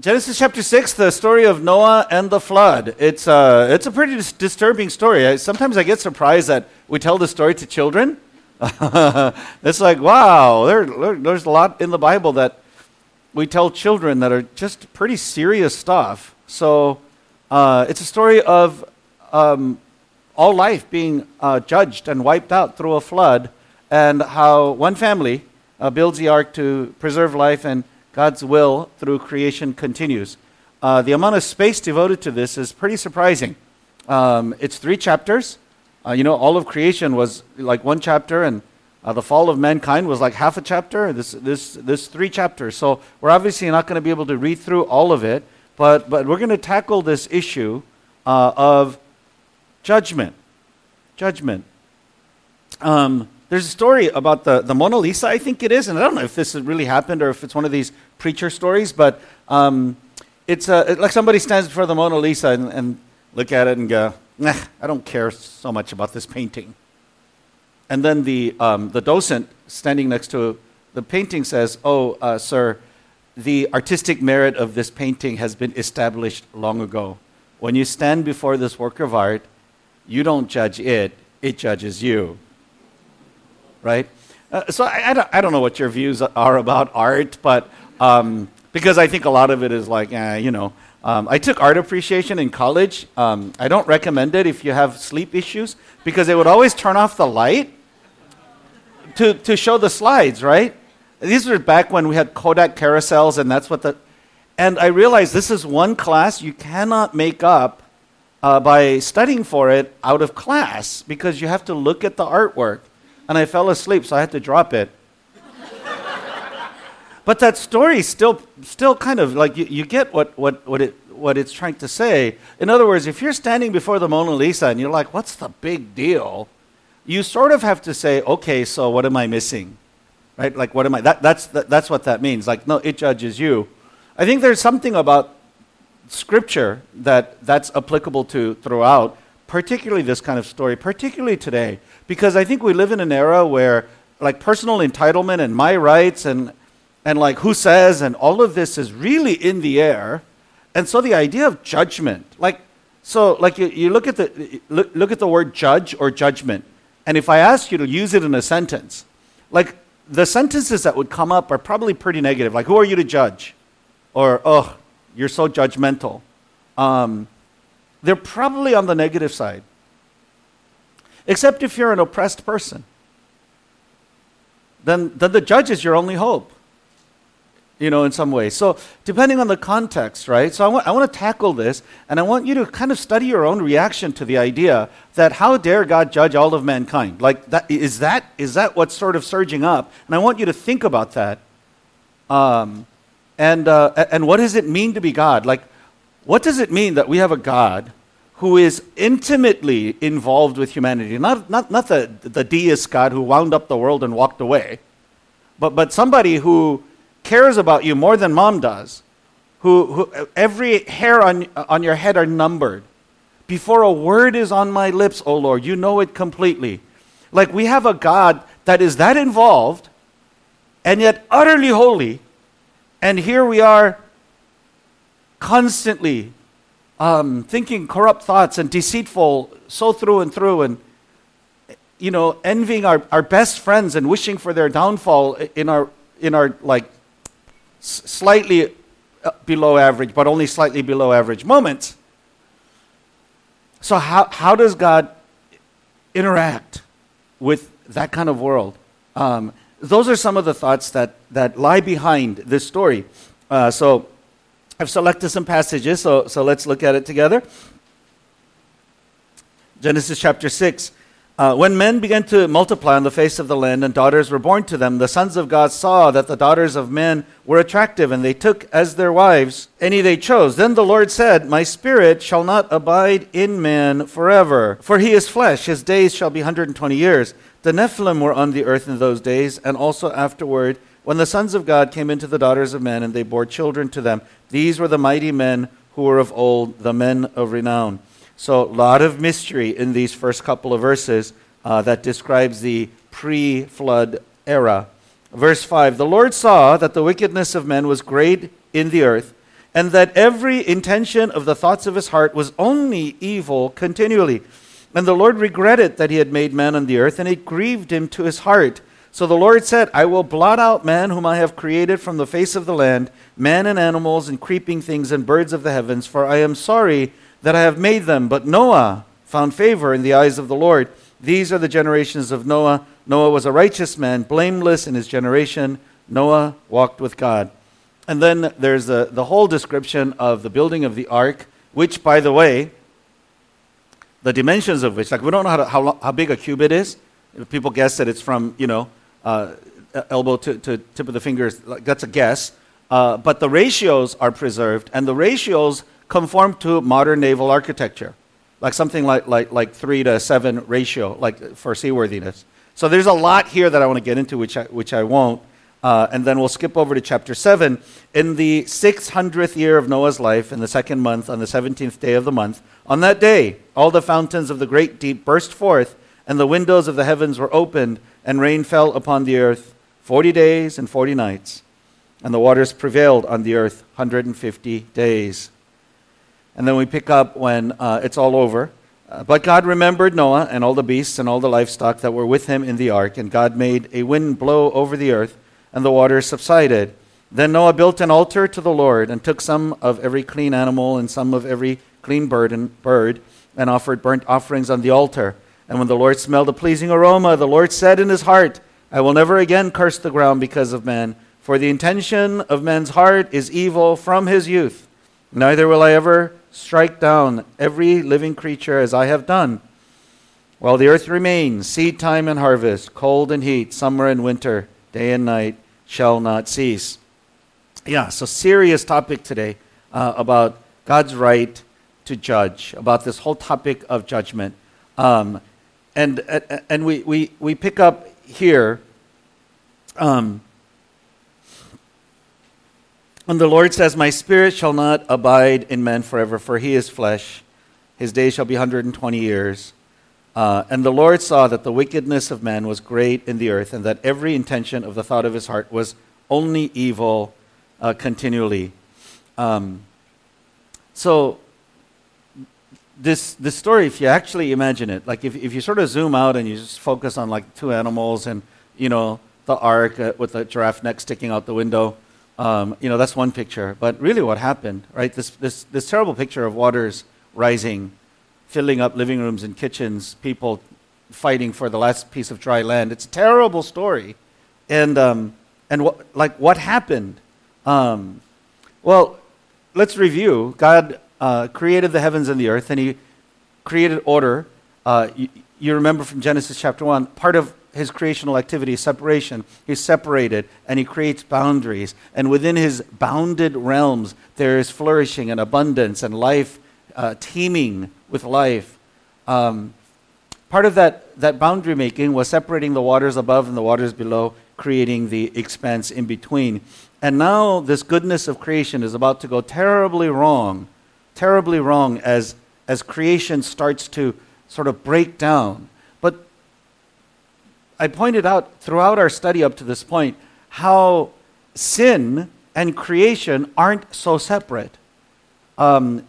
Genesis chapter 6, the story of Noah and the flood. It's, uh, it's a pretty dis- disturbing story. I, sometimes I get surprised that we tell the story to children. it's like, wow, there, there's a lot in the Bible that we tell children that are just pretty serious stuff. So uh, it's a story of um, all life being uh, judged and wiped out through a flood, and how one family uh, builds the ark to preserve life and God's will through creation continues. Uh, the amount of space devoted to this is pretty surprising. Um, it's three chapters. Uh, you know, all of creation was like one chapter, and uh, the fall of mankind was like half a chapter. This, this, this three chapters. So we're obviously not going to be able to read through all of it, but, but we're going to tackle this issue uh, of judgment. Judgment. Um, there's a story about the, the Mona Lisa, I think it is, and I don't know if this really happened or if it's one of these preacher stories, but um, it's uh, like somebody stands before the Mona Lisa and, and look at it and go, nah, I don't care so much about this painting. And then the, um, the docent standing next to the painting says, Oh, uh, sir, the artistic merit of this painting has been established long ago. When you stand before this work of art, you don't judge it, it judges you right? Uh, so I, I, don't, I don't know what your views are about art, but um, because I think a lot of it is like, eh, you know, um, I took art appreciation in college. Um, I don't recommend it if you have sleep issues because they would always turn off the light to, to show the slides, right? These were back when we had Kodak carousels, and that's what the. And I realized this is one class you cannot make up uh, by studying for it out of class because you have to look at the artwork and I fell asleep, so I had to drop it. But that story still, still kind of like you, you get what, what, what, it, what it's trying to say. In other words, if you're standing before the Mona Lisa and you're like, what's the big deal? You sort of have to say, okay, so what am I missing? Right? Like, what am I? That, that's, that, that's what that means. Like, no, it judges you. I think there's something about scripture that that's applicable to throughout, particularly this kind of story, particularly today. Because I think we live in an era where like personal entitlement and my rights and and like who says and all of this is really in the air. And so the idea of judgment, like so like you, you look at the look, look at the word judge or judgment. And if I ask you to use it in a sentence, like the sentences that would come up are probably pretty negative. Like, who are you to judge? Or, oh, you're so judgmental. Um, they're probably on the negative side except if you're an oppressed person. Then, then the judge is your only hope, you know, in some way. So, depending on the context, right? So, I want, I want to tackle this, and I want you to kind of study your own reaction to the idea that how dare God judge all of mankind? Like, that, is, that, is that what's sort of surging up? And I want you to think about that. Um, and, uh, and what does it mean to be God? Like, what does it mean that we have a God who is intimately involved with humanity. Not, not, not the, the deist God who wound up the world and walked away, but, but somebody who cares about you more than mom does, who, who every hair on, on your head are numbered. Before a word is on my lips, O Lord, you know it completely. Like we have a God that is that involved and yet utterly holy, and here we are constantly um, thinking corrupt thoughts and deceitful so through and through and you know envying our, our best friends and wishing for their downfall in our in our like slightly uh, below average but only slightly below average moments so how, how does god interact with that kind of world um, those are some of the thoughts that, that lie behind this story uh, so I've selected some passages, so, so let's look at it together. Genesis chapter 6. Uh, when men began to multiply on the face of the land and daughters were born to them, the sons of God saw that the daughters of men were attractive, and they took as their wives any they chose. Then the Lord said, My spirit shall not abide in man forever, for he is flesh, his days shall be 120 years. The Nephilim were on the earth in those days, and also afterward when the sons of God came into the daughters of men, and they bore children to them. These were the mighty men who were of old, the men of renown. So, a lot of mystery in these first couple of verses uh, that describes the pre flood era. Verse 5 The Lord saw that the wickedness of men was great in the earth, and that every intention of the thoughts of his heart was only evil continually. And the Lord regretted that he had made man on the earth, and it grieved him to his heart. So the Lord said, I will blot out man whom I have created from the face of the land, man and animals and creeping things and birds of the heavens, for I am sorry that I have made them. But Noah found favor in the eyes of the Lord. These are the generations of Noah. Noah was a righteous man, blameless in his generation. Noah walked with God. And then there's the, the whole description of the building of the ark, which, by the way, the dimensions of which, like we don't know how, to, how, how big a cubit is. People guess that it's from, you know, uh, elbow to, to tip of the fingers. Like, that's a guess. Uh, but the ratios are preserved, and the ratios conform to modern naval architecture, like something like, like, like 3 to 7 ratio, like for seaworthiness. So there's a lot here that I want to get into, which I, which I won't. Uh, and then we'll skip over to chapter 7. In the 600th year of Noah's life, in the second month, on the 17th day of the month, on that day, all the fountains of the great deep burst forth, and the windows of the heavens were opened, and rain fell upon the earth 40 days and 40 nights. And the waters prevailed on the earth 150 days. And then we pick up when uh, it's all over. Uh, but God remembered Noah and all the beasts and all the livestock that were with him in the ark, and God made a wind blow over the earth and the waters subsided. Then Noah built an altar to the Lord and took some of every clean animal and some of every clean bird and, bird and offered burnt offerings on the altar. And when the Lord smelled a pleasing aroma, the Lord said in his heart, I will never again curse the ground because of man, for the intention of man's heart is evil from his youth. Neither will I ever strike down every living creature as I have done. While the earth remains, seed time and harvest, cold and heat, summer and winter, day and night, shall not cease. Yeah, so serious topic today uh, about God's right to judge, about this whole topic of judgment. Um, and and we, we, we pick up here. Um, and the Lord says, My spirit shall not abide in man forever, for he is flesh. His days shall be 120 years. Uh, and the Lord saw that the wickedness of man was great in the earth, and that every intention of the thought of his heart was only evil uh, continually. Um, so, this, this story, if you actually imagine it, like if, if you sort of zoom out and you just focus on like two animals and, you know, the ark uh, with the giraffe neck sticking out the window, um, you know, that's one picture. But really what happened, right? This, this, this terrible picture of waters rising filling up living rooms and kitchens, people fighting for the last piece of dry land. It's a terrible story. And, um, and what, like, what happened? Um, well, let's review. God uh, created the heavens and the earth, and He created order. Uh, you, you remember from Genesis chapter 1, part of his creational activity separation. He's separated and he creates boundaries. And within his bounded realms, there is flourishing and abundance and life uh, teeming with life. Um, part of that, that boundary making was separating the waters above and the waters below, creating the expanse in between. And now this goodness of creation is about to go terribly wrong, terribly wrong as, as creation starts to sort of break down. I pointed out throughout our study up to this point how sin and creation aren't so separate. Um,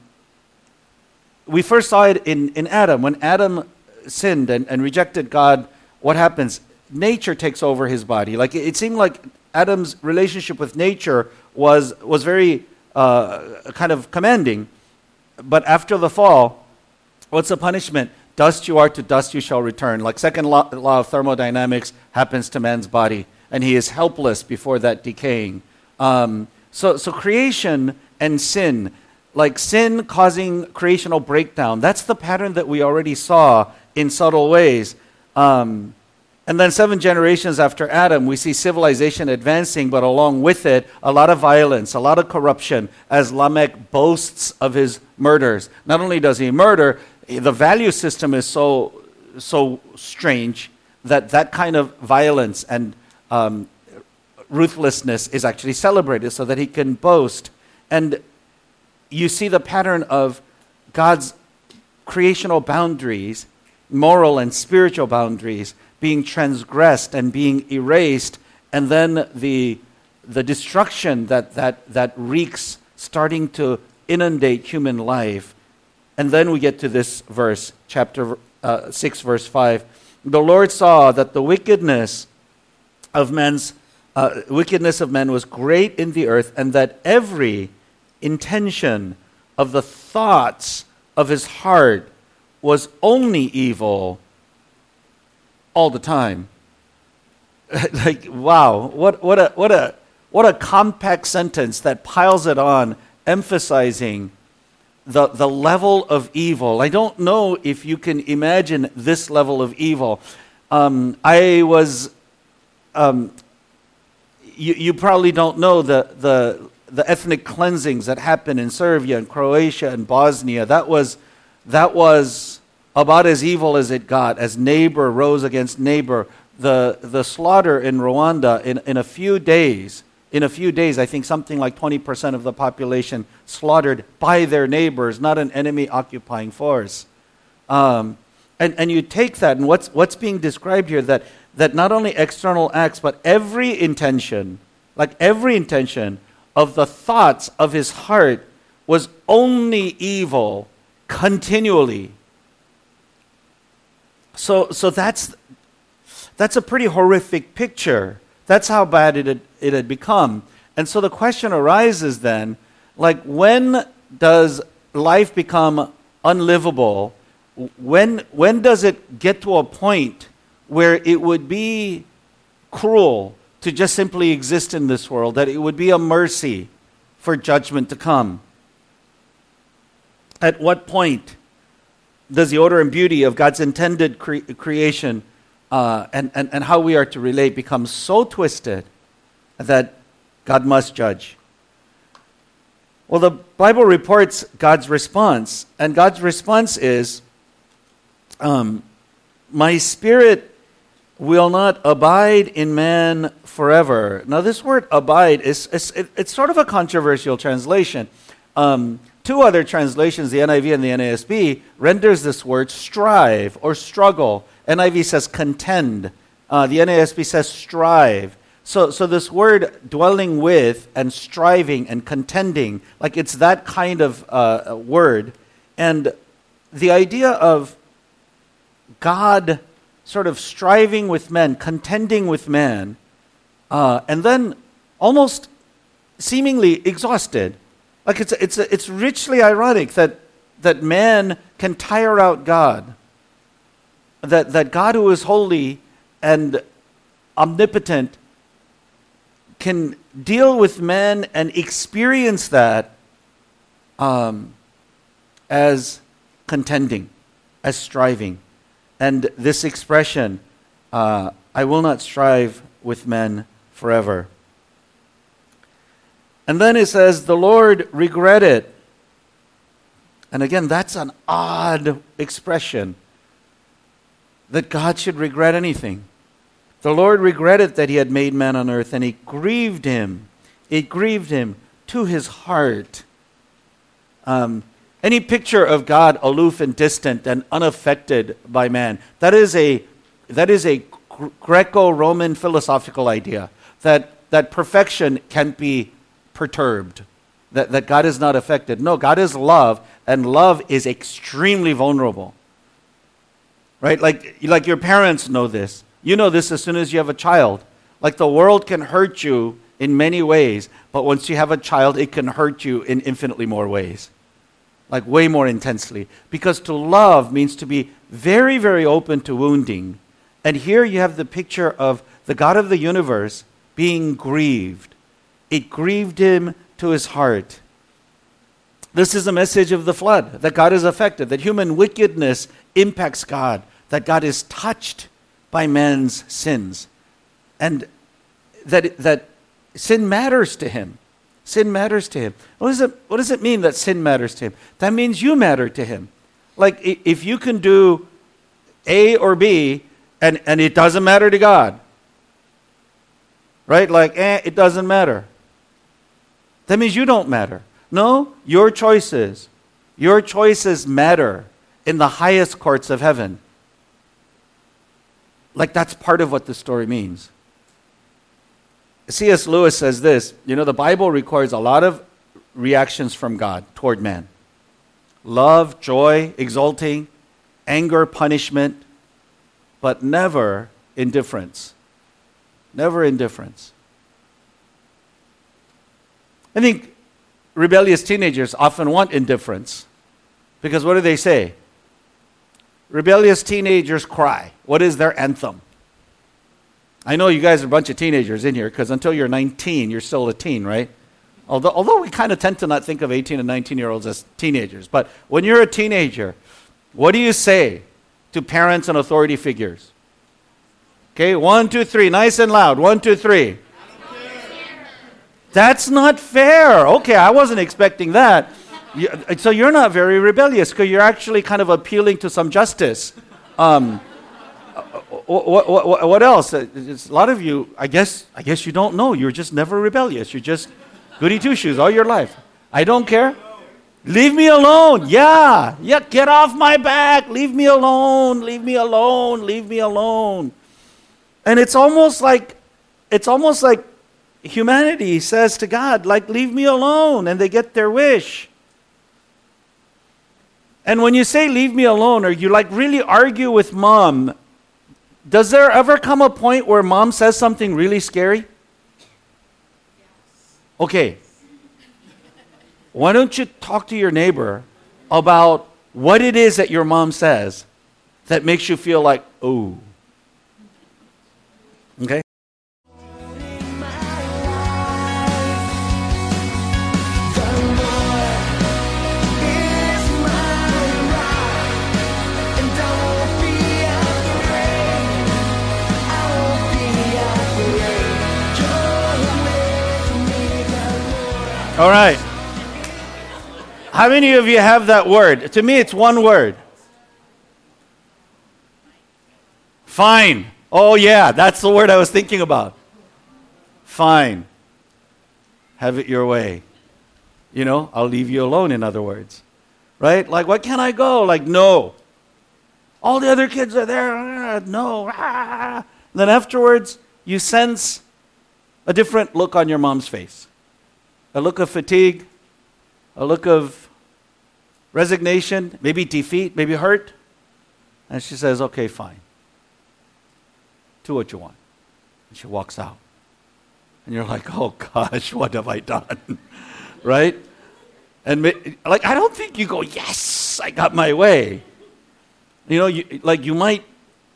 we first saw it in, in Adam. When Adam sinned and, and rejected God, what happens? Nature takes over his body. Like it, it seemed like Adam's relationship with nature was, was very uh, kind of commanding. But after the fall, what's the punishment? Dust you are, to dust you shall return. Like second law, law of thermodynamics happens to man's body, and he is helpless before that decaying. Um, so, so creation and sin like sin causing creational breakdown. That's the pattern that we already saw in subtle ways. Um, and then, seven generations after Adam, we see civilization advancing, but along with it, a lot of violence, a lot of corruption, as Lamech boasts of his murders. Not only does he murder, the value system is so, so strange that that kind of violence and um, ruthlessness is actually celebrated so that he can boast. And you see the pattern of God's creational boundaries, moral and spiritual boundaries, being transgressed and being erased, and then the, the destruction that, that, that wreaks starting to inundate human life. And then we get to this verse, chapter uh, 6, verse 5. The Lord saw that the wickedness of men's uh, wickedness of men was great in the earth, and that every intention of the thoughts of his heart was only evil all the time. like, wow, what, what, a, what, a, what a compact sentence that piles it on, emphasizing the, the level of evil. I don't know if you can imagine this level of evil. Um, I was, um, you, you probably don't know the, the, the ethnic cleansings that happened in Serbia and Croatia and Bosnia. That was, that was about as evil as it got, as neighbor rose against neighbor. The, the slaughter in Rwanda in, in a few days, in a few days, I think something like 20% of the population slaughtered by their neighbors, not an enemy occupying force. Um, and, and you take that, and what's, what's being described here that, that not only external acts, but every intention, like every intention of the thoughts of his heart was only evil continually. So, so that's, that's a pretty horrific picture. That's how bad it had, it had become. And so the question arises then like, when does life become unlivable? When, when does it get to a point where it would be cruel to just simply exist in this world, that it would be a mercy for judgment to come? At what point does the order and beauty of God's intended cre- creation uh, and, and, and how we are to relate becomes so twisted that God must judge? Well, the Bible reports God's response, and God's response is um, My spirit will not abide in man forever. Now, this word abide is, is it, it's sort of a controversial translation. Um, two other translations, the NIV and the NASB, renders this word strive or struggle. NIV says contend. Uh, the NASB says strive. So, so this word dwelling with and striving and contending, like it's that kind of uh, word. And the idea of God sort of striving with men, contending with man, uh, and then almost seemingly exhausted. Like it's, it's, it's richly ironic that, that man can tire out God, that, that God who is holy and omnipotent can deal with men and experience that um, as contending, as striving. And this expression, uh, I will not strive with men forever. And then it says, the Lord regretted. And again, that's an odd expression that God should regret anything. The Lord regretted that he had made man on earth, and it grieved him. It grieved him to his heart. Um, any picture of God aloof and distant and unaffected by man, that is a, that is a Greco Roman philosophical idea that, that perfection can't be perturbed, that, that God is not affected. No, God is love, and love is extremely vulnerable. Right? Like, like your parents know this. You know this as soon as you have a child. Like the world can hurt you in many ways, but once you have a child, it can hurt you in infinitely more ways like way more intensely. Because to love means to be very, very open to wounding. And here you have the picture of the God of the universe being grieved. It grieved him to his heart. This is a message of the flood that God is affected, that human wickedness impacts God, that God is touched by man's sins, and that, that sin matters to him. Sin matters to him. What does, it, what does it mean that sin matters to him? That means you matter to him. Like if you can do A or B and, and it doesn't matter to God, right? Like, eh, it doesn't matter. That means you don't matter. No, your choices, your choices matter in the highest courts of heaven. Like, that's part of what the story means. C.S. Lewis says this you know, the Bible records a lot of reactions from God toward man love, joy, exulting, anger, punishment, but never indifference. Never indifference. I think rebellious teenagers often want indifference because what do they say? Rebellious teenagers cry. What is their anthem? I know you guys are a bunch of teenagers in here because until you're 19, you're still a teen, right? Although, although we kind of tend to not think of 18 and 19 year olds as teenagers. But when you're a teenager, what do you say to parents and authority figures? Okay, one, two, three, nice and loud. One, two, three. That's not fair. Okay, I wasn't expecting that. You, uh, so you're not very rebellious because you're actually kind of appealing to some justice. Um, uh, uh, what, what, what, else? It's a lot of you, I guess, I guess you don't know. You're just never rebellious. You're just goody two shoes all your life. I don't care. Leave me alone. Yeah. Yeah. Get off my back. Leave me alone. Leave me alone. Leave me alone. And it's almost like, it's almost like humanity says to God, like, leave me alone. And they get their wish. And when you say leave me alone, or you like really argue with mom, does there ever come a point where mom says something really scary? Okay. Why don't you talk to your neighbor about what it is that your mom says that makes you feel like, oh. All right. How many of you have that word? To me, it's one word. Fine. Oh, yeah, that's the word I was thinking about. Fine. Have it your way. You know, I'll leave you alone, in other words. Right? Like, why can't I go? Like, no. All the other kids are there. Ah, no. Ah. Then afterwards, you sense a different look on your mom's face a look of fatigue, a look of resignation, maybe defeat, maybe hurt. And she says, Okay, fine. Do what you want. And she walks out. And you're like, Oh gosh, what have I done? right? And like, I don't think you go, Yes, I got my way. You know, you, like you might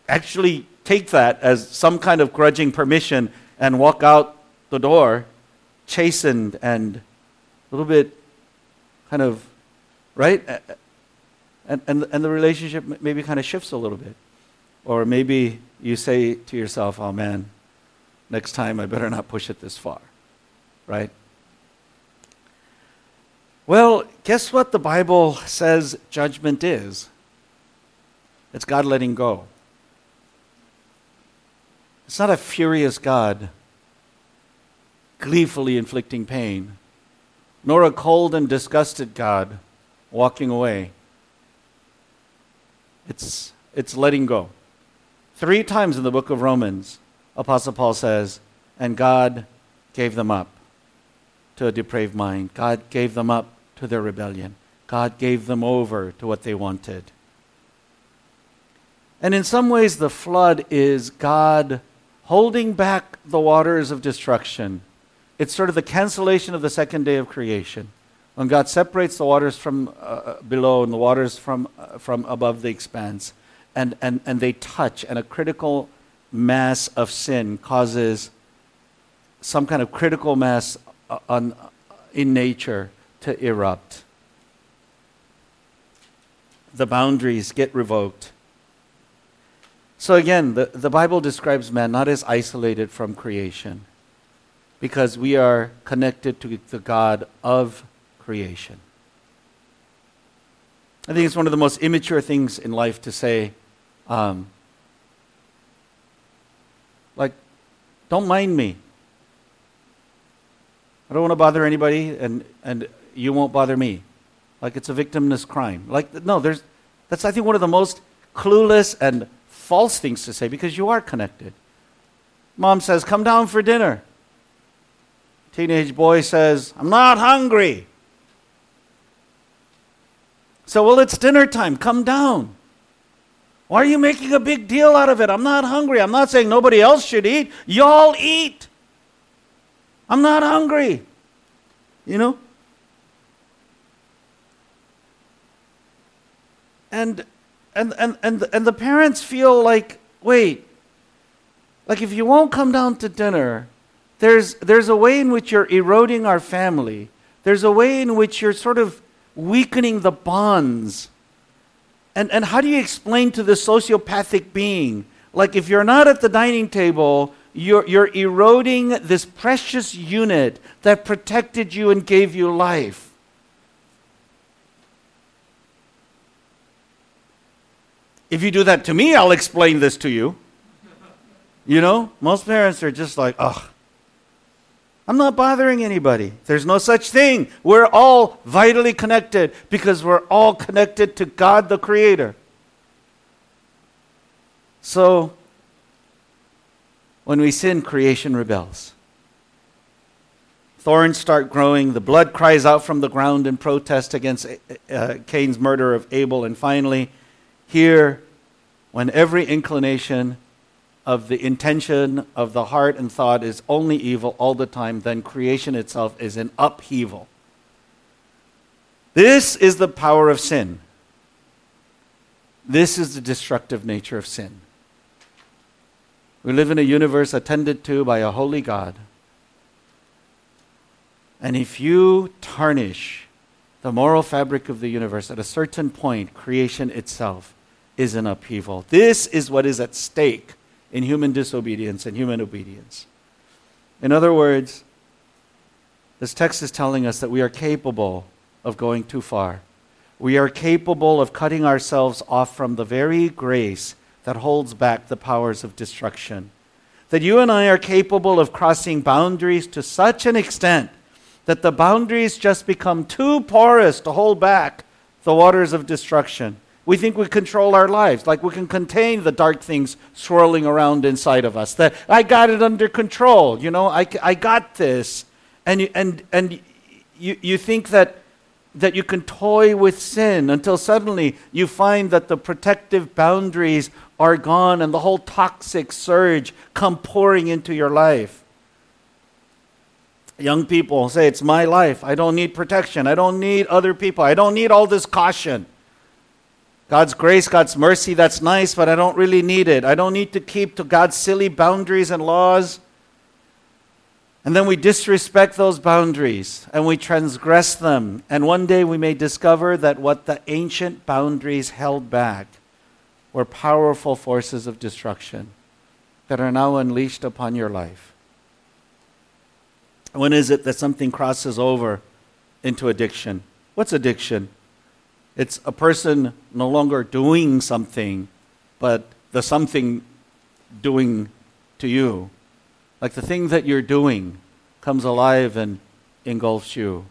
actually take that as some kind of grudging permission and walk out the door chastened and a little bit kind of, right? And, and, and the relationship maybe kind of shifts a little bit. Or maybe you say to yourself, oh man, next time I better not push it this far, right? Well, guess what the Bible says judgment is? It's God letting go. It's not a furious God gleefully inflicting pain, nor a cold and disgusted God walking away. It's, it's letting go. Three times in the book of Romans, Apostle Paul says, and God gave them up to a depraved mind. God gave them up to their rebellion. God gave them over to what they wanted. And in some ways, the flood is God holding back the waters of destruction it's sort of the cancellation of the second day of creation. When God separates the waters from uh, uh, below and the waters from, uh, from above the expanse, and, and, and they touch, and a critical mass of sin causes some kind of critical mass uh, on, in nature to erupt. The boundaries get revoked. So again, the, the Bible describes man not as isolated from creation because we are connected to the God of creation. I think it's one of the most immature things in life to say, um, like, don't mind me. I don't want to bother anybody, and, and you won't bother me. Like it's a victimless crime. Like, no, there's, that's, I think, one of the most clueless and false things to say because you are connected. Mom says, Come down for dinner. Teenage boy says, I'm not hungry. So, well, it's dinner time. Come down. Why are you making a big deal out of it? I'm not hungry. I'm not saying nobody else should eat. Y'all eat. I'm not hungry. You know? And and and and and the parents feel like, wait, like if you won't come down to dinner, there's there's a way in which you're eroding our family. There's a way in which you're sort of weakening the bonds and, and how do you explain to the sociopathic being? Like, if you're not at the dining table, you're, you're eroding this precious unit that protected you and gave you life. If you do that to me, I'll explain this to you. You know, most parents are just like, ugh, I'm not bothering anybody. There's no such thing. We're all vitally connected because we're all connected to God the Creator. So, when we sin, creation rebels. Thorns start growing. The blood cries out from the ground in protest against uh, Cain's murder of Abel. And finally, here, when every inclination of the intention of the heart and thought is only evil all the time, then creation itself is an upheaval. This is the power of sin. This is the destructive nature of sin. We live in a universe attended to by a holy God. And if you tarnish the moral fabric of the universe, at a certain point, creation itself is an upheaval. This is what is at stake in human disobedience and human obedience. In other words, this text is telling us that we are capable of going too far. We are capable of cutting ourselves off from the very grace that holds back the powers of destruction. That you and I are capable of crossing boundaries to such an extent that the boundaries just become too porous to hold back the waters of destruction. We think we control our lives, like we can contain the dark things swirling around inside of us. That I got it under control, you know, I, I got this. And, and, and you, you think that, that you can toy with sin until suddenly you find that the protective boundaries are gone and the whole toxic surge come pouring into your life. Young people say, It's my life. I don't need protection. I don't need other people. I don't need all this caution. God's grace, God's mercy, that's nice, but I don't really need it. I don't need to keep to God's silly boundaries and laws. And then we disrespect those boundaries and we transgress them. And one day we may discover that what the ancient boundaries held back were powerful forces of destruction that are now unleashed upon your life. When is it that something crosses over into addiction? What's addiction? It's a person no longer doing something, but the something doing to you. Like the thing that you're doing comes alive and engulfs you.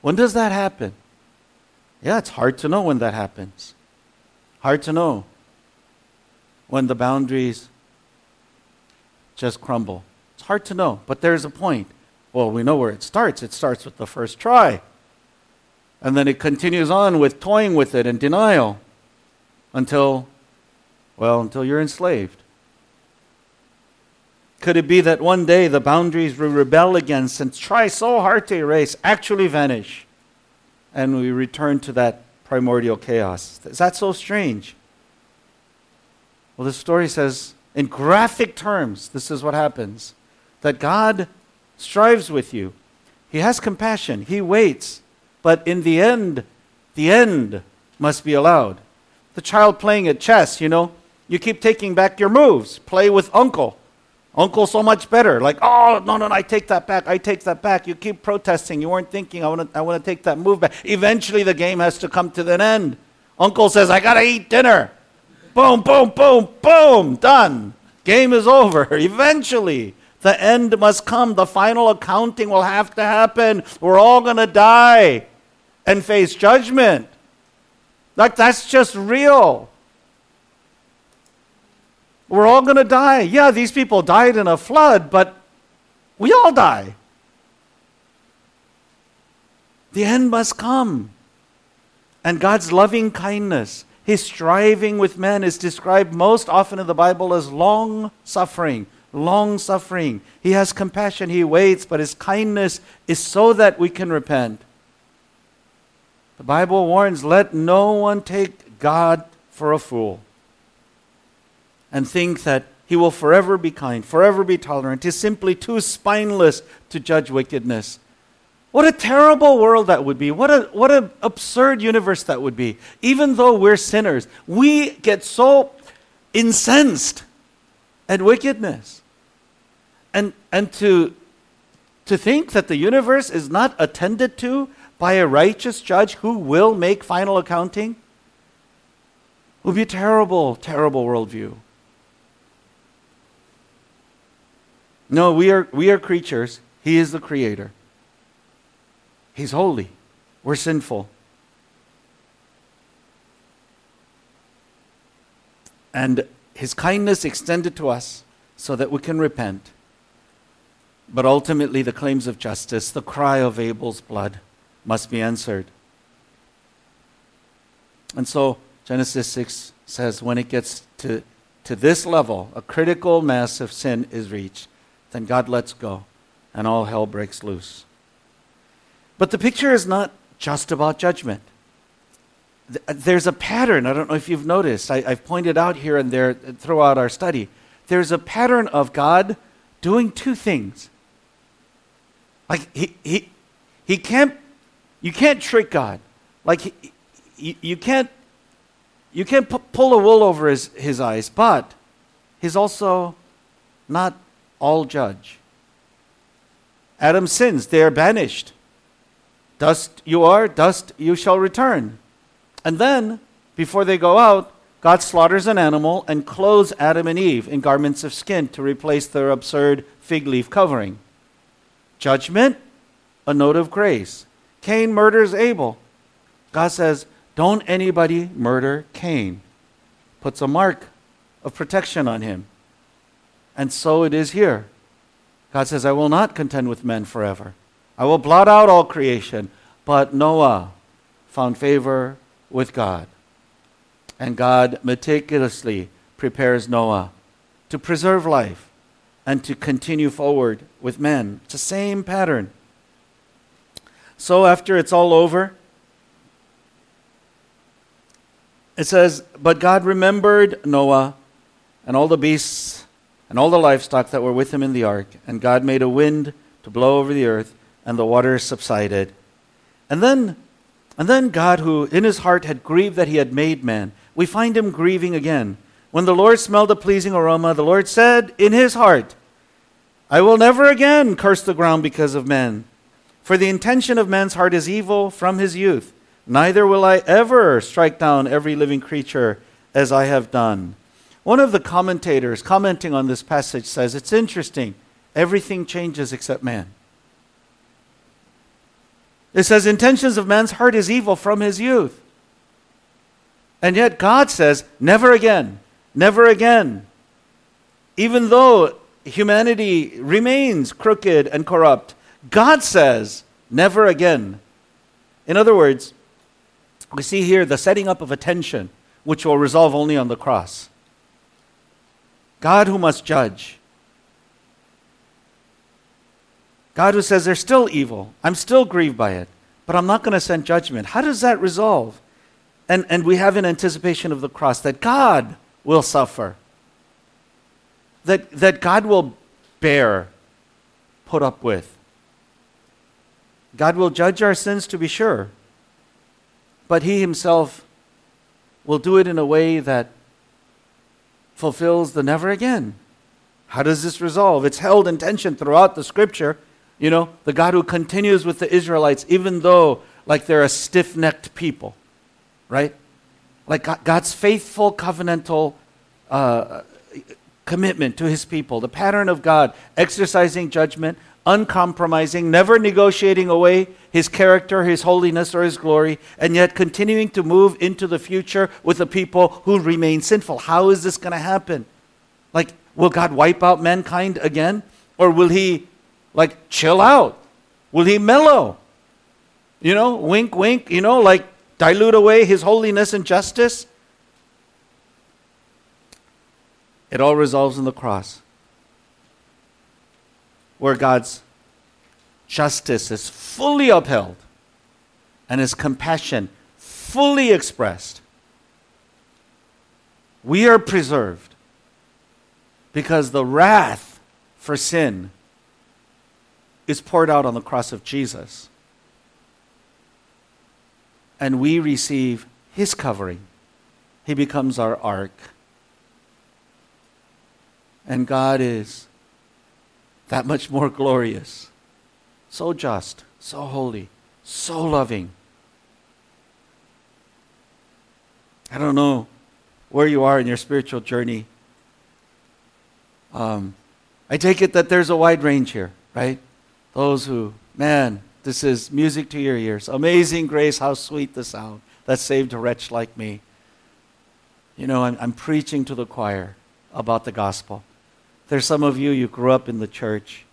When does that happen? Yeah, it's hard to know when that happens. Hard to know when the boundaries just crumble. It's hard to know, but there's a point. Well, we know where it starts. It starts with the first try. And then it continues on with toying with it and denial until, well, until you're enslaved. Could it be that one day the boundaries we rebel against and try so hard to erase actually vanish and we return to that primordial chaos? Is that so strange? Well, the story says, in graphic terms, this is what happens that God strives with you. He has compassion. He waits. But in the end, the end must be allowed. The child playing at chess, you know, you keep taking back your moves. Play with uncle. Uncle so much better. Like, oh, no, no, no, I take that back. I take that back. You keep protesting. You weren't thinking, I want to I wanna take that move back. Eventually, the game has to come to an end. Uncle says, I got to eat dinner. Boom, boom, boom, boom. Done. Game is over. Eventually, the end must come. The final accounting will have to happen. We're all going to die and face judgment. Like, that's just real. We're all going to die. Yeah, these people died in a flood, but we all die. The end must come. And God's loving kindness, his striving with men, is described most often in the Bible as long suffering. Long suffering. He has compassion, he waits, but his kindness is so that we can repent. The Bible warns let no one take God for a fool and think that he will forever be kind, forever be tolerant. He's simply too spineless to judge wickedness. What a terrible world that would be. What a what an absurd universe that would be. Even though we're sinners, we get so incensed at wickedness. And and to to think that the universe is not attended to by a righteous judge who will make final accounting would be a terrible, terrible worldview. No, we are, we are creatures. He is the creator. He's holy. We're sinful. And his kindness extended to us so that we can repent. But ultimately, the claims of justice, the cry of Abel's blood, must be answered. And so, Genesis 6 says when it gets to, to this level, a critical mass of sin is reached, then God lets go and all hell breaks loose. But the picture is not just about judgment. There's a pattern. I don't know if you've noticed. I, have pointed out here and there uh, throughout our study. There's a pattern of God doing two things. Like he, he, he can't, you can't trick God. Like you, you can't you can't pu- pull a wool over his, his eyes, but he's also not all judge. Adam sins, they are banished. Dust you are, dust you shall return. And then, before they go out, God slaughters an animal and clothes Adam and Eve in garments of skin to replace their absurd fig leaf covering. Judgment, a note of grace. Cain murders Abel. God says, don't anybody murder Cain. Puts a mark of protection on him. And so it is here. God says, I will not contend with men forever. I will blot out all creation. But Noah found favor with God. And God meticulously prepares Noah to preserve life and to continue forward with men. It's the same pattern. So after it's all over, it says, But God remembered Noah and all the beasts and all the livestock that were with him in the ark. And God made a wind to blow over the earth, and the waters subsided. And then, and then God, who in his heart had grieved that he had made man, we find him grieving again. When the Lord smelled a pleasing aroma, the Lord said in his heart, I will never again curse the ground because of men. For the intention of man's heart is evil from his youth. Neither will I ever strike down every living creature as I have done. One of the commentators commenting on this passage says it's interesting. Everything changes except man. It says, intentions of man's heart is evil from his youth. And yet God says, never again, never again. Even though humanity remains crooked and corrupt, God says, never again. In other words, we see here the setting up of a tension which will resolve only on the cross. God who must judge. God who says there's still evil. I'm still grieved by it, but I'm not going to send judgment. How does that resolve? And, and we have an anticipation of the cross that God will suffer, that, that God will bear, put up with. God will judge our sins to be sure but he himself will do it in a way that fulfills the never again. How does this resolve? It's held in tension throughout the scripture. You know, the God who continues with the Israelites, even though, like, they're a stiff necked people, right? Like God's faithful covenantal uh, commitment to his people, the pattern of God exercising judgment, uncompromising, never negotiating away his character, his holiness, or his glory, and yet continuing to move into the future with a people who remain sinful. How is this going to happen? Like, will God wipe out mankind again? Or will he, like, chill out? Will he mellow? You know, wink, wink, you know, like, dilute away his holiness and justice? It all resolves in the cross, where God's justice is fully upheld and his compassion fully expressed. We are preserved because the wrath for sin is poured out on the cross of Jesus. And we receive his covering. He becomes our ark. And God is that much more glorious, so just, so holy, so loving. I don't know where you are in your spiritual journey. Um, I take it that there's a wide range here, right? Those who, man, this is music to your ears. Amazing grace, how sweet the sound that saved a wretch like me. You know, I'm, I'm preaching to the choir about the gospel. There's some of you, you grew up in the church.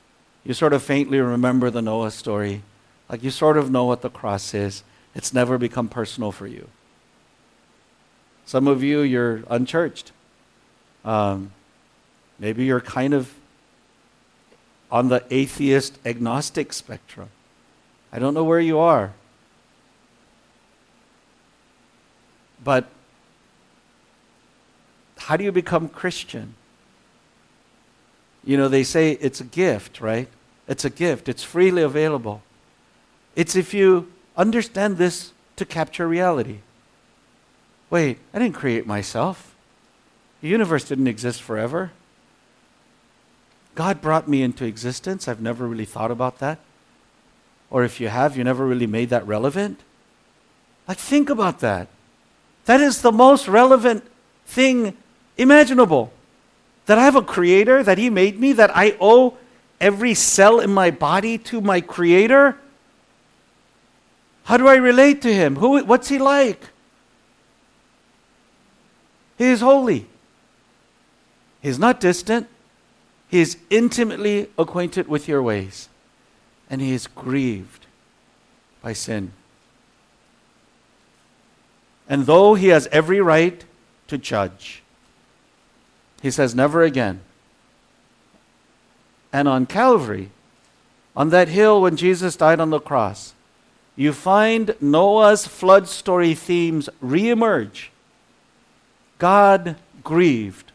You sort of faintly remember the Noah story. Like you sort of know what the cross is. It's never become personal for you. Some of you, you're unchurched. Um, maybe you're kind of on the atheist agnostic spectrum. I don't know where you are. But how do you become Christian? You know, they say it's a gift, right? It's a gift, it's freely available. It's if you understand this to capture reality. Wait, I didn't create myself. The universe didn't exist forever. God brought me into existence. I've never really thought about that. Or if you have, you never really made that relevant. Like, think about that. That is the most relevant thing imaginable. That I have a creator, that He made me, that I owe every cell in my body to my creator. How do I relate to Him? Who, what's He like? He is holy. He is not distant. He is intimately acquainted with your ways. And he is grieved by sin. And though he has every right to judge, he says, Never again. And on Calvary, on that hill when Jesus died on the cross, you find Noah's flood story themes reemerge God grieved.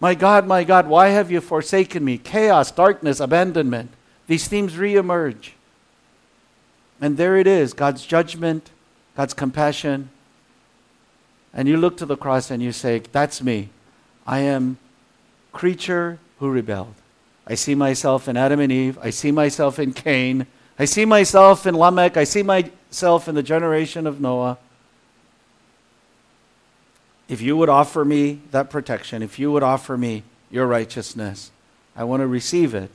My God, my God, why have you forsaken me? Chaos, darkness, abandonment. These themes reemerge. And there it is God's judgment, God's compassion. And you look to the cross and you say, That's me. I am creature who rebelled. I see myself in Adam and Eve. I see myself in Cain. I see myself in Lamech. I see myself in the generation of Noah if you would offer me that protection, if you would offer me your righteousness, I want to receive it.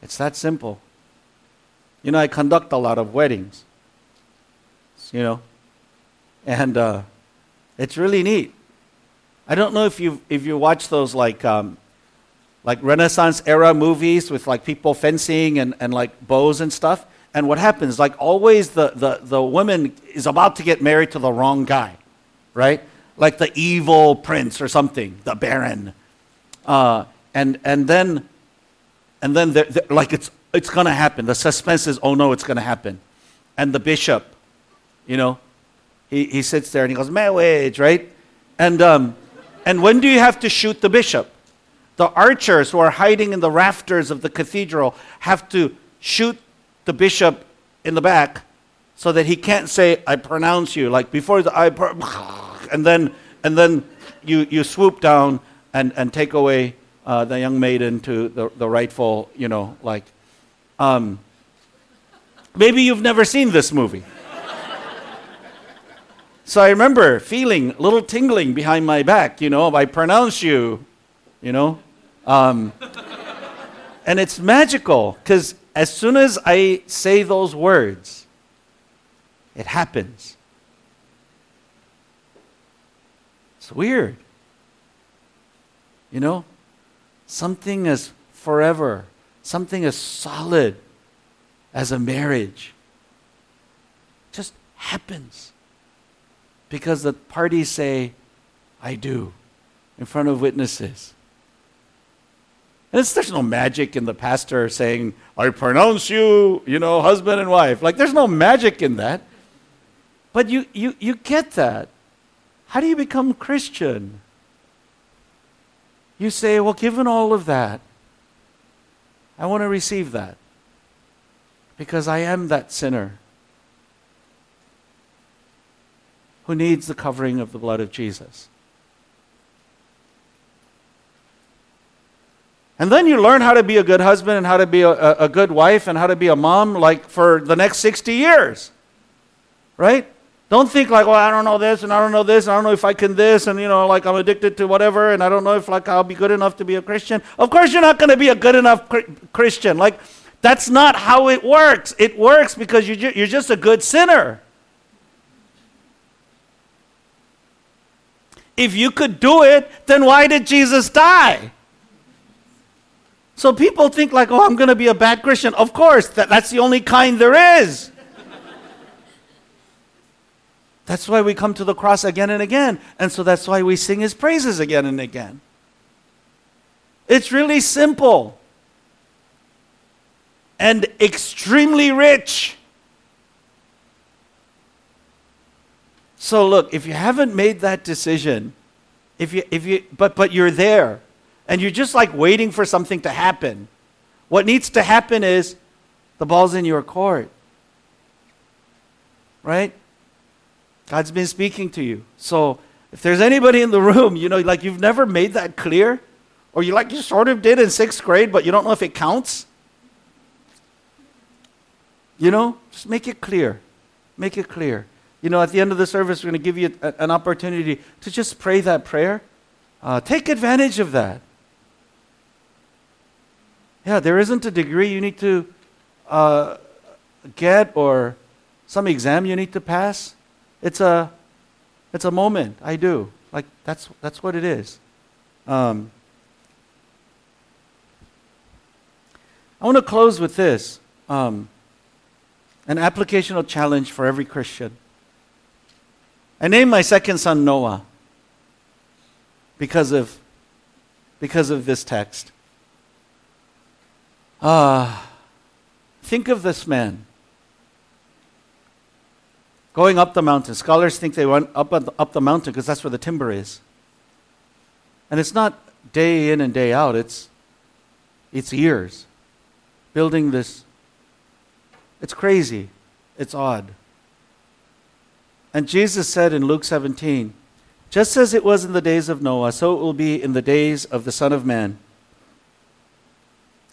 It's that simple. You know, I conduct a lot of weddings, you know, and uh, it's really neat. I don't know if you if you watch those like um, like Renaissance era movies with like people fencing and, and like bows and stuff. And what happens, like always, the, the, the woman is about to get married to the wrong guy, right? Like the evil prince or something, the baron. Uh, and, and then, and then they're, they're, like it's, it's to happen. The suspense is, oh no, it's to happen. And the bishop, you know, he, he sits there and he goes, marriage, right? And, um, and when do you have to shoot the bishop? The archers who are hiding in the rafters of the cathedral have to shoot the bishop in the back so that he can't say, I pronounce you. Like before, the, I, and then, and then you, you swoop down and, and take away uh, the young maiden to the, the rightful, you know, like. Um, maybe you've never seen this movie. So I remember feeling a little tingling behind my back, you know, I pronounce you, you know. Um, and it's magical because as soon as I say those words, it happens. It's weird. You know, something as forever, something as solid as a marriage. Just happens. Because the parties say, I do, in front of witnesses. And there's no magic in the pastor saying, I pronounce you, you know, husband and wife. Like, there's no magic in that. But you, you, you get that. How do you become Christian? You say, well, given all of that, I want to receive that because I am that sinner who needs the covering of the blood of Jesus. And then you learn how to be a good husband and how to be a, a, good wife and how to be a mom, like for the next 60 years. Right? Don't think like, well, I don't know this and I don't know this and I don't know if I can this and, you know, like I'm addicted to whatever and I don't know if like I'll be good enough to be a Christian. Of course, you're not going to be a good enough Christian. Like, that's not how it works. It works because you're, you're just a good sinner. If you could do it, then why did Jesus die? So people think like, oh, I'm going to be a bad Christian. Of course, that, that's the only kind there is. that's why we come to the cross again and again. And so that's why we sing his praises again and again. It's really simple and extremely rich. So look, if you haven't made that decision, if you if you but but you're there and you're just like waiting for something to happen. What needs to happen is the ball's in your court. Right? God's been speaking to you. So if there's anybody in the room, you know, like you've never made that clear, or you like you sort of did in sixth grade, but you don't know if it counts. You know, just make it clear. Make it clear. You know, at the end of the service, we're going to give you a, an opportunity to just pray that prayer. Uh, take advantage of that. Yeah, there isn't a degree you need to uh, get or some exam you need to pass. It's a, it's a moment. I do. Like, that's, that's what it is. Um, I want to close with this um, an applicational challenge for every Christian. I named my second son Noah because of, because of this text. Ah, think of this man going up the mountain. Scholars think they went up, up the mountain because that's where the timber is. And it's not day in and day out, it's, it's years building this. It's crazy. It's odd. And Jesus said in Luke 17, just as it was in the days of Noah, so it will be in the days of the Son of Man.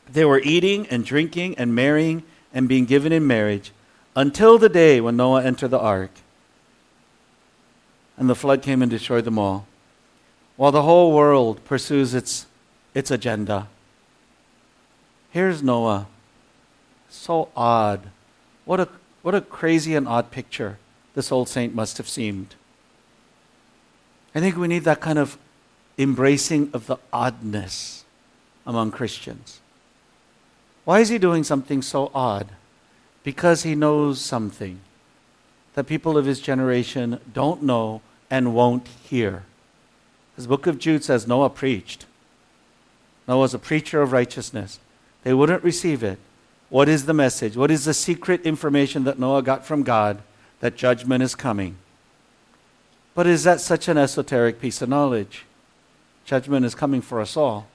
They were eating and drinking and marrying and being given in marriage until the day when Noah entered the ark. And the flood came and destroyed them all. While the whole world pursues its, its agenda. Here's Noah. So odd. What a, what a crazy and odd picture this old saint must have seemed. I think we need that kind of embracing of the oddness among Christians. Why is he doing something so odd? Because he knows something that people of his generation don't know and won't hear. This book of Jude says Noah preached. Noah was a preacher of righteousness. They wouldn't receive it. What is the message? What is the secret information that Noah got from God that judgment is coming? But is that such an esoteric piece of knowledge? Judgment is coming for us all.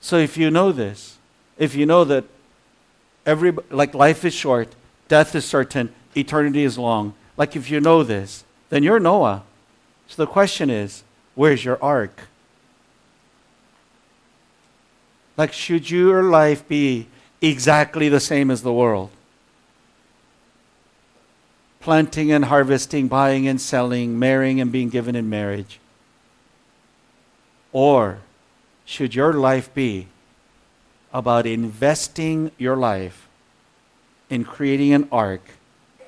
So if you know this, if you know that every like life is short, death is certain, eternity is long, like if you know this, then you're Noah. So the question is, where's your ark? Like, should your life be exactly the same as the world? Planting and harvesting, buying and selling, marrying and being given in marriage? Or should your life be about investing your life in creating an ark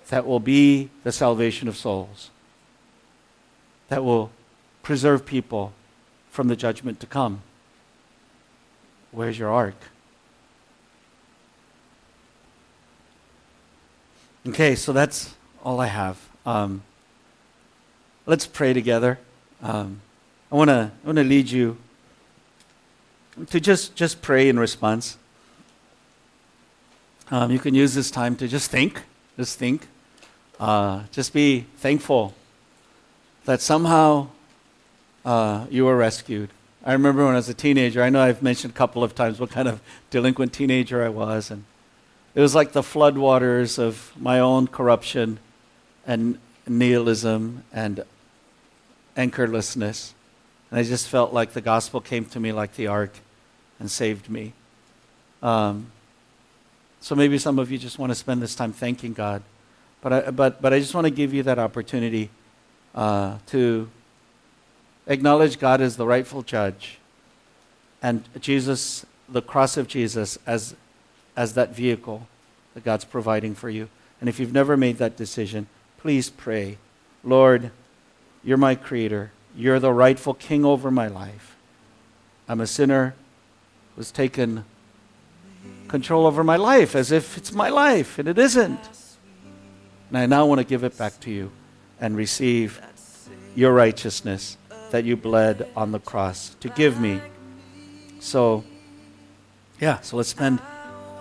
that will be the salvation of souls, that will preserve people from the judgment to come. Where's your ark? Okay, so that's all I have. Um, let's pray together. Um, I want to I want to lead you to just just pray in response. Um, you can use this time to just think, just think, uh, just be thankful that somehow uh, you were rescued. I remember when I was a teenager. I know I've mentioned a couple of times what kind of delinquent teenager I was, and it was like the floodwaters of my own corruption and nihilism and anchorlessness. And I just felt like the gospel came to me like the ark and saved me. Um, so maybe some of you just want to spend this time thanking God. But I, but, but I just want to give you that opportunity uh, to acknowledge God as the rightful judge and Jesus, the cross of Jesus, as, as that vehicle that God's providing for you. And if you've never made that decision, please pray Lord, you're my creator. You're the rightful king over my life. I'm a sinner who's taken control over my life as if it's my life, and it isn't. And I now want to give it back to you and receive your righteousness that you bled on the cross to give me. So, yeah, so let's spend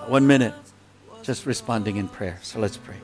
one minute just responding in prayer. So let's pray.